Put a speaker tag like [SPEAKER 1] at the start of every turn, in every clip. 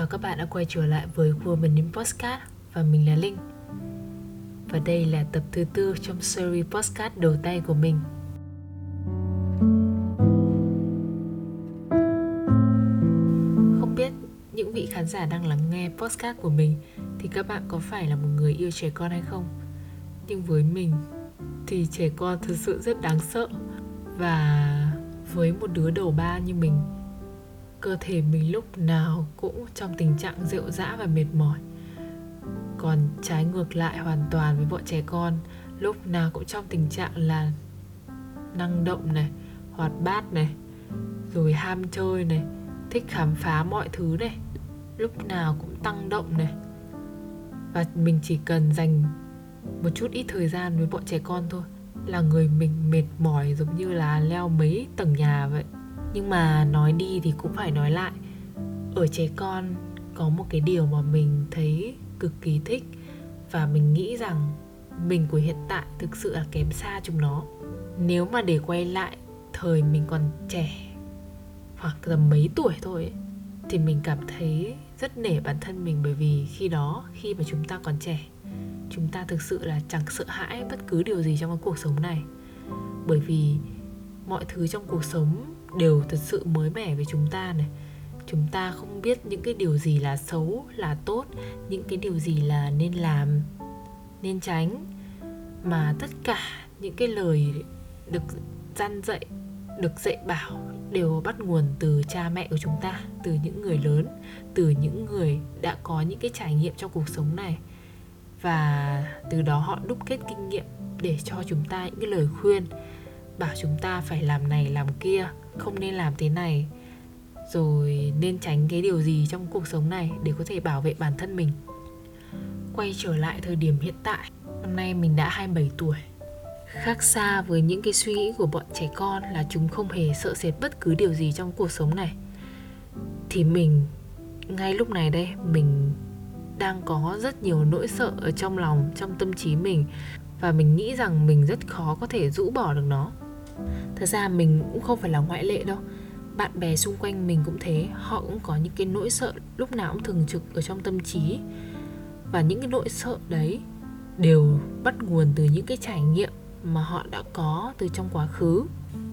[SPEAKER 1] chào các bạn đã quay trở lại với Woman Postcard và mình là Linh. Và đây là tập thứ tư trong series postcard đầu tay của mình. Không biết những vị khán giả đang lắng nghe postcard của mình thì các bạn có phải là một người yêu trẻ con hay không? Nhưng với mình thì trẻ con thực sự rất đáng sợ và với một đứa đầu ba như mình cơ thể mình lúc nào cũng trong tình trạng rượu dã và mệt mỏi. Còn trái ngược lại hoàn toàn với bọn trẻ con, lúc nào cũng trong tình trạng là năng động này, hoạt bát này, rồi ham chơi này, thích khám phá mọi thứ này, lúc nào cũng tăng động này. Và mình chỉ cần dành một chút ít thời gian với bọn trẻ con thôi, là người mình mệt mỏi giống như là leo mấy tầng nhà vậy nhưng mà nói đi thì cũng phải nói lại. Ở trẻ con có một cái điều mà mình thấy cực kỳ thích và mình nghĩ rằng mình của hiện tại thực sự là kém xa chúng nó. Nếu mà để quay lại thời mình còn trẻ hoặc tầm mấy tuổi thôi ấy, thì mình cảm thấy rất nể bản thân mình bởi vì khi đó khi mà chúng ta còn trẻ chúng ta thực sự là chẳng sợ hãi bất cứ điều gì trong cái cuộc sống này. Bởi vì mọi thứ trong cuộc sống đều thật sự mới mẻ với chúng ta này. Chúng ta không biết những cái điều gì là xấu, là tốt, những cái điều gì là nên làm, nên tránh. Mà tất cả những cái lời được gian dạy, được dạy bảo đều bắt nguồn từ cha mẹ của chúng ta, từ những người lớn, từ những người đã có những cái trải nghiệm trong cuộc sống này. Và từ đó họ đúc kết kinh nghiệm để cho chúng ta những cái lời khuyên bảo chúng ta phải làm này, làm kia, không nên làm thế này. Rồi nên tránh cái điều gì trong cuộc sống này để có thể bảo vệ bản thân mình? Quay trở lại thời điểm hiện tại, năm nay mình đã 27 tuổi. Khác xa với những cái suy nghĩ của bọn trẻ con là chúng không hề sợ sệt bất cứ điều gì trong cuộc sống này. Thì mình, ngay lúc này đây, mình đang có rất nhiều nỗi sợ ở trong lòng, trong tâm trí mình. Và mình nghĩ rằng mình rất khó có thể rũ bỏ được nó thật ra mình cũng không phải là ngoại lệ đâu. Bạn bè xung quanh mình cũng thế, họ cũng có những cái nỗi sợ lúc nào cũng thường trực ở trong tâm trí. Và những cái nỗi sợ đấy đều bắt nguồn từ những cái trải nghiệm mà họ đã có từ trong quá khứ.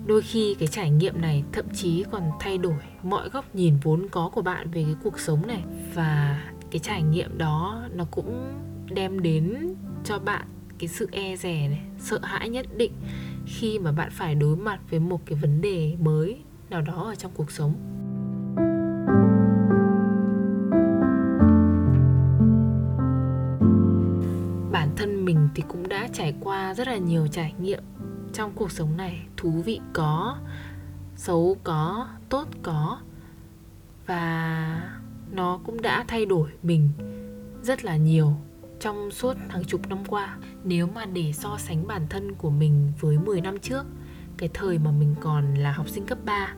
[SPEAKER 1] Đôi khi cái trải nghiệm này thậm chí còn thay đổi mọi góc nhìn vốn có của bạn về cái cuộc sống này. Và cái trải nghiệm đó nó cũng đem đến cho bạn cái sự e rè này, sợ hãi nhất định khi mà bạn phải đối mặt với một cái vấn đề mới nào đó ở trong cuộc sống. Bản thân mình thì cũng đã trải qua rất là nhiều trải nghiệm trong cuộc sống này. Thú vị có, xấu có, tốt có. Và nó cũng đã thay đổi mình rất là nhiều trong suốt hàng chục năm qua nếu mà để so sánh bản thân của mình với 10 năm trước cái thời mà mình còn là học sinh cấp 3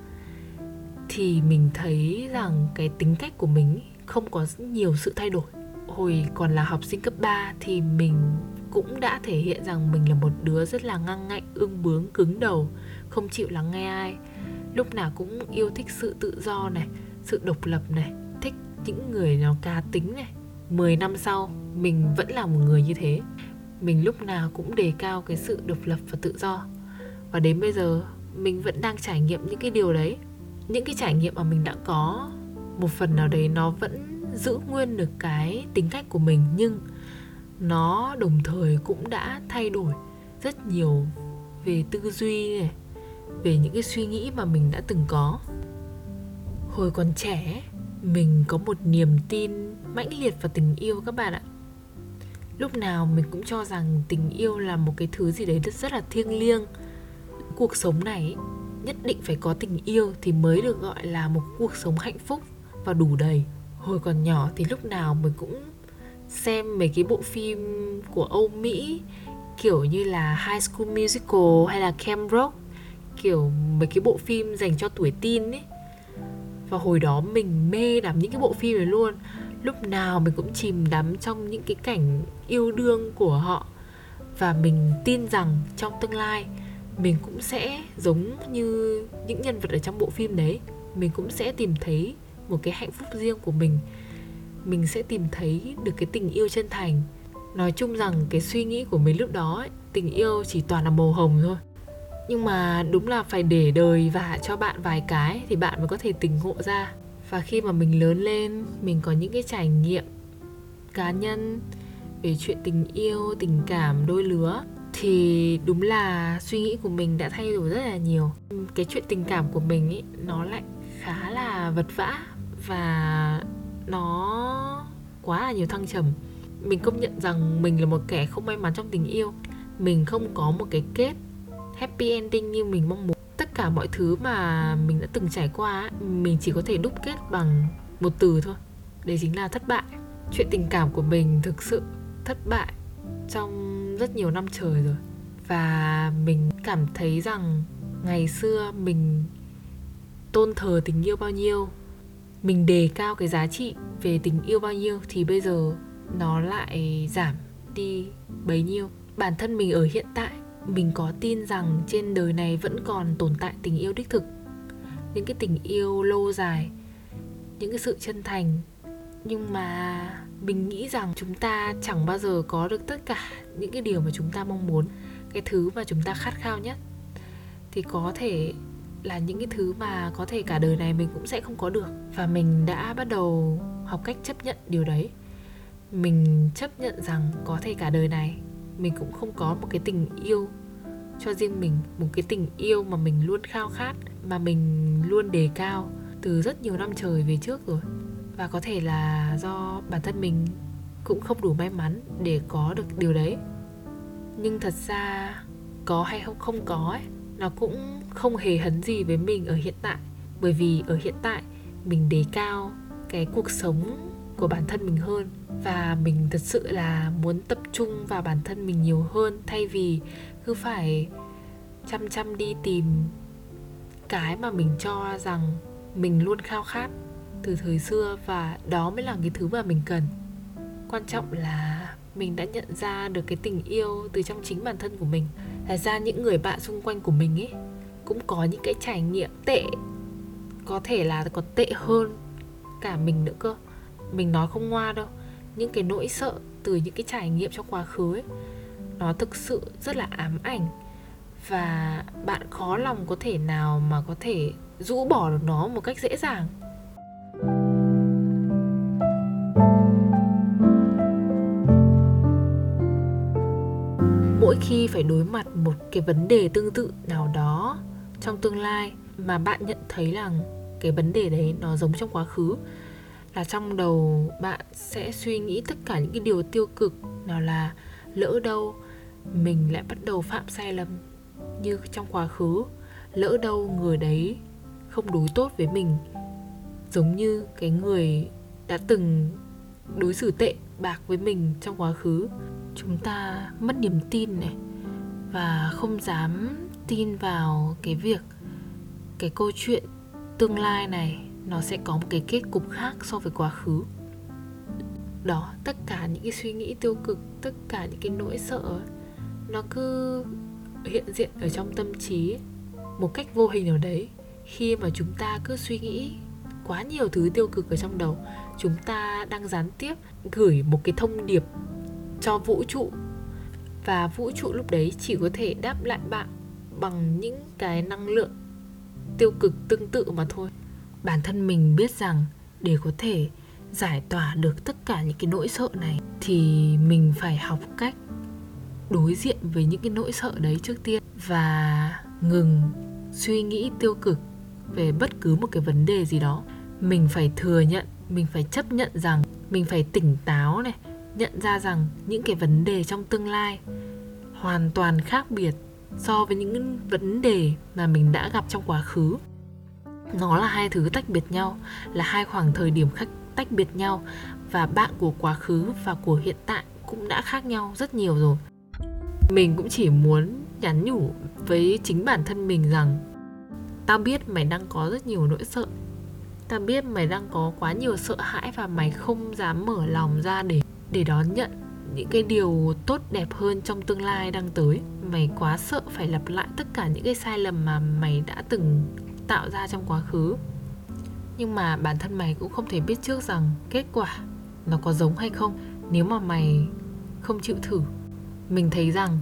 [SPEAKER 1] thì mình thấy rằng cái tính cách của mình không có nhiều sự thay đổi hồi còn là học sinh cấp 3 thì mình cũng đã thể hiện rằng mình là một đứa rất là ngang ngạnh, ương bướng, cứng đầu, không chịu lắng nghe ai. Lúc nào cũng yêu thích sự tự do này, sự độc lập này, thích những người nó cá tính này. 10 năm sau, mình vẫn là một người như thế. Mình lúc nào cũng đề cao cái sự độc lập và tự do. Và đến bây giờ, mình vẫn đang trải nghiệm những cái điều đấy. Những cái trải nghiệm mà mình đã có, một phần nào đấy nó vẫn giữ nguyên được cái tính cách của mình nhưng nó đồng thời cũng đã thay đổi rất nhiều về tư duy này về những cái suy nghĩ mà mình đã từng có hồi còn trẻ mình có một niềm tin mãnh liệt vào tình yêu các bạn ạ. Lúc nào mình cũng cho rằng tình yêu là một cái thứ gì đấy rất là thiêng liêng. Cuộc sống này nhất định phải có tình yêu thì mới được gọi là một cuộc sống hạnh phúc và đủ đầy. Hồi còn nhỏ thì lúc nào mình cũng xem mấy cái bộ phim của Âu Mỹ, kiểu như là High School Musical hay là Camp Rock, kiểu mấy cái bộ phim dành cho tuổi teen ấy và hồi đó mình mê đắm những cái bộ phim này luôn. Lúc nào mình cũng chìm đắm trong những cái cảnh yêu đương của họ. Và mình tin rằng trong tương lai mình cũng sẽ giống như những nhân vật ở trong bộ phim đấy. Mình cũng sẽ tìm thấy một cái hạnh phúc riêng của mình. Mình sẽ tìm thấy được cái tình yêu chân thành. Nói chung rằng cái suy nghĩ của mình lúc đó ấy, tình yêu chỉ toàn là màu hồng thôi nhưng mà đúng là phải để đời vả cho bạn vài cái thì bạn mới có thể tỉnh ngộ ra. Và khi mà mình lớn lên, mình có những cái trải nghiệm cá nhân về chuyện tình yêu, tình cảm, đôi lứa thì đúng là suy nghĩ của mình đã thay đổi rất là nhiều. Cái chuyện tình cảm của mình ý nó lại khá là vật vã và nó quá là nhiều thăng trầm. Mình công nhận rằng mình là một kẻ không may mắn trong tình yêu. Mình không có một cái kết happy ending như mình mong muốn. Tất cả mọi thứ mà mình đã từng trải qua mình chỉ có thể đúc kết bằng một từ thôi. Đấy chính là thất bại. Chuyện tình cảm của mình thực sự thất bại trong rất nhiều năm trời rồi. Và mình cảm thấy rằng ngày xưa mình tôn thờ tình yêu bao nhiêu, mình đề cao cái giá trị về tình yêu bao nhiêu thì bây giờ nó lại giảm đi bấy nhiêu. Bản thân mình ở hiện tại mình có tin rằng trên đời này vẫn còn tồn tại tình yêu đích thực. Những cái tình yêu lâu dài, những cái sự chân thành. Nhưng mà mình nghĩ rằng chúng ta chẳng bao giờ có được tất cả những cái điều mà chúng ta mong muốn, cái thứ mà chúng ta khát khao nhất. Thì có thể là những cái thứ mà có thể cả đời này mình cũng sẽ không có được. Và mình đã bắt đầu học cách chấp nhận điều đấy. Mình chấp nhận rằng có thể cả đời này mình cũng không có một cái tình yêu cho riêng mình, một cái tình yêu mà mình luôn khao khát, mà mình luôn đề cao từ rất nhiều năm trời về trước rồi. Và có thể là do bản thân mình cũng không đủ may mắn để có được điều đấy. Nhưng thật ra có hay không không có ấy, nó cũng không hề hấn gì với mình ở hiện tại. Bởi vì ở hiện tại mình đề cao cái cuộc sống của bản thân mình hơn. Và mình thật sự là muốn tập trung vào bản thân mình nhiều hơn, thay vì cứ phải chăm chăm đi tìm cái mà mình cho rằng mình luôn khao khát từ thời xưa và đó mới là cái thứ mà mình cần. Quan trọng là mình đã nhận ra được cái tình yêu từ trong chính bản thân của mình, là ra những người bạn xung quanh của mình ấy, cũng có những cái trải nghiệm tệ, có thể là còn tệ hơn cả mình nữa cơ mình nói không ngoa đâu. Những cái nỗi sợ từ những cái trải nghiệm trong quá khứ ấy, nó thực sự rất là ám ảnh. Và bạn khó lòng có thể nào mà có thể rũ bỏ được nó một cách dễ dàng. Mỗi khi phải đối mặt một cái vấn đề tương tự nào đó trong tương lai mà bạn nhận thấy rằng cái vấn đề đấy nó giống trong quá khứ là trong đầu bạn sẽ suy nghĩ tất cả những cái điều tiêu cực, nào là lỡ đâu mình lại bắt đầu phạm sai lầm như trong quá khứ. Lỡ đâu người đấy không đối tốt với mình, giống như cái người đã từng đối xử tệ bạc với mình trong quá khứ. Chúng ta mất niềm tin này và không dám tin vào cái việc, cái câu chuyện tương lai này nó sẽ có một cái kết cục khác so với quá khứ. Đó, tất cả những cái suy nghĩ tiêu cực, tất cả những cái nỗi sợ, nó cứ hiện diện ở trong tâm trí một cách vô hình nào đấy. Khi mà chúng ta cứ suy nghĩ quá nhiều thứ tiêu cực ở trong đầu, chúng ta đang gián tiếp gửi một cái thông điệp cho vũ trụ. Và vũ trụ lúc đấy chỉ có thể đáp lại bạn bằng những cái năng lượng tiêu cực tương tự mà thôi bản thân mình biết rằng để có thể giải tỏa được tất cả những cái nỗi sợ này thì mình phải học cách đối diện với những cái nỗi sợ đấy trước tiên và ngừng suy nghĩ tiêu cực về bất cứ một cái vấn đề gì đó. Mình phải thừa nhận, mình phải chấp nhận rằng, mình phải tỉnh táo này, nhận ra rằng những cái vấn đề trong tương lai hoàn toàn khác biệt so với những vấn đề mà mình đã gặp trong quá khứ nó là hai thứ tách biệt nhau, là hai khoảng thời điểm khác tách biệt nhau và bạn của quá khứ và của hiện tại cũng đã khác nhau rất nhiều rồi. Mình cũng chỉ muốn nhắn nhủ với chính bản thân mình rằng, tao biết mày đang có rất nhiều nỗi sợ. Tao biết mày đang có quá nhiều sợ hãi và mày không dám mở lòng ra để để đón nhận những cái điều tốt đẹp hơn trong tương lai đang tới. Mày quá sợ phải lặp lại tất cả những cái sai lầm mà mày đã từng tạo ra trong quá khứ. Nhưng mà bản thân mày cũng không thể biết trước rằng kết quả nó có giống hay không nếu mà mày không chịu thử. Mình thấy rằng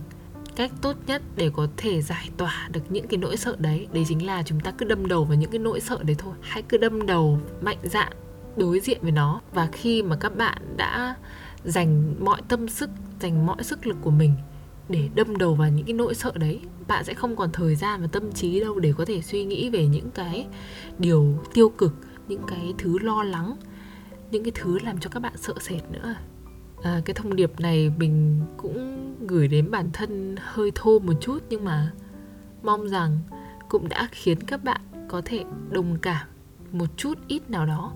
[SPEAKER 1] cách tốt nhất để có thể giải tỏa được những cái nỗi sợ đấy đấy chính là chúng ta cứ đâm đầu vào những cái nỗi sợ đấy thôi. Hãy cứ đâm đầu mạnh dạn đối diện với nó. Và khi mà các bạn đã dành mọi tâm sức, dành mọi sức lực của mình để đâm đầu vào những cái nỗi sợ đấy bạn sẽ không còn thời gian và tâm trí đâu để có thể suy nghĩ về những cái điều tiêu cực những cái thứ lo lắng những cái thứ làm cho các bạn sợ sệt nữa. À, cái thông điệp này mình cũng gửi đến bản thân hơi thô một chút nhưng mà mong rằng cũng đã khiến các bạn có thể đồng cảm một chút ít nào đó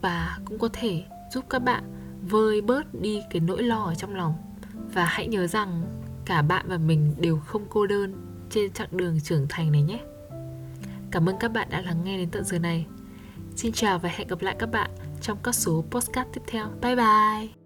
[SPEAKER 1] và cũng có thể giúp các bạn vơi bớt đi cái nỗi lo ở trong lòng. Và hãy nhớ rằng cả bạn và mình đều không cô đơn trên chặng đường trưởng thành này nhé. Cảm ơn các bạn đã lắng nghe đến tận giờ này. Xin chào và hẹn gặp lại các bạn trong các số podcast tiếp theo. Bye bye!